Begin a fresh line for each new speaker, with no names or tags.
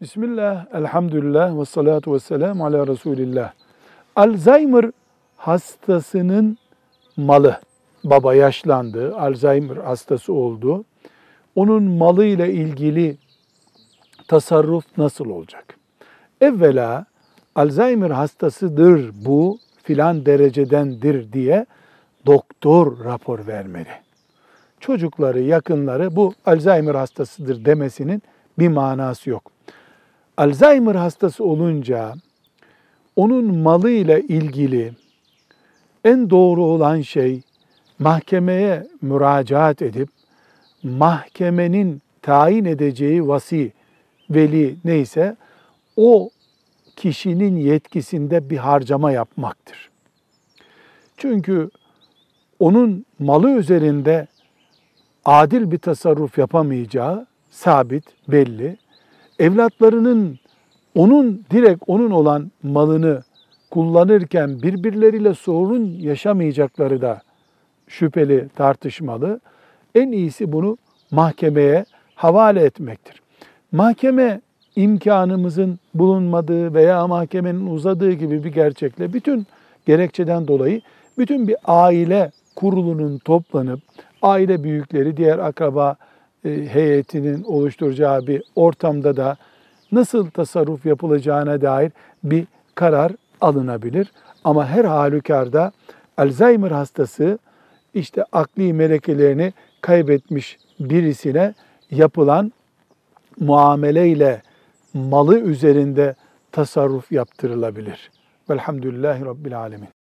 Bismillah, elhamdülillah ve salatu ve selamu ala Resulillah. Alzheimer hastasının malı, baba yaşlandı, Alzheimer hastası oldu. Onun malı ile ilgili tasarruf nasıl olacak? Evvela Alzheimer hastasıdır bu filan derecedendir diye doktor rapor vermeli. Çocukları, yakınları bu Alzheimer hastasıdır demesinin bir manası yok. Alzheimer hastası olunca onun malı ile ilgili en doğru olan şey mahkemeye müracaat edip mahkemenin tayin edeceği vasi, veli neyse o kişinin yetkisinde bir harcama yapmaktır. Çünkü onun malı üzerinde adil bir tasarruf yapamayacağı sabit, belli. Evlatlarının onun direkt onun olan malını kullanırken birbirleriyle sorun yaşamayacakları da şüpheli, tartışmalı. En iyisi bunu mahkemeye havale etmektir. Mahkeme imkanımızın bulunmadığı veya mahkemenin uzadığı gibi bir gerçekle bütün gerekçeden dolayı bütün bir aile kurulunun toplanıp aile büyükleri, diğer akraba heyetinin oluşturacağı bir ortamda da nasıl tasarruf yapılacağına dair bir karar alınabilir. Ama her halükarda Alzheimer hastası işte akli melekelerini kaybetmiş birisine yapılan muameleyle malı üzerinde tasarruf yaptırılabilir. Velhamdülillahi Rabbil Alemin.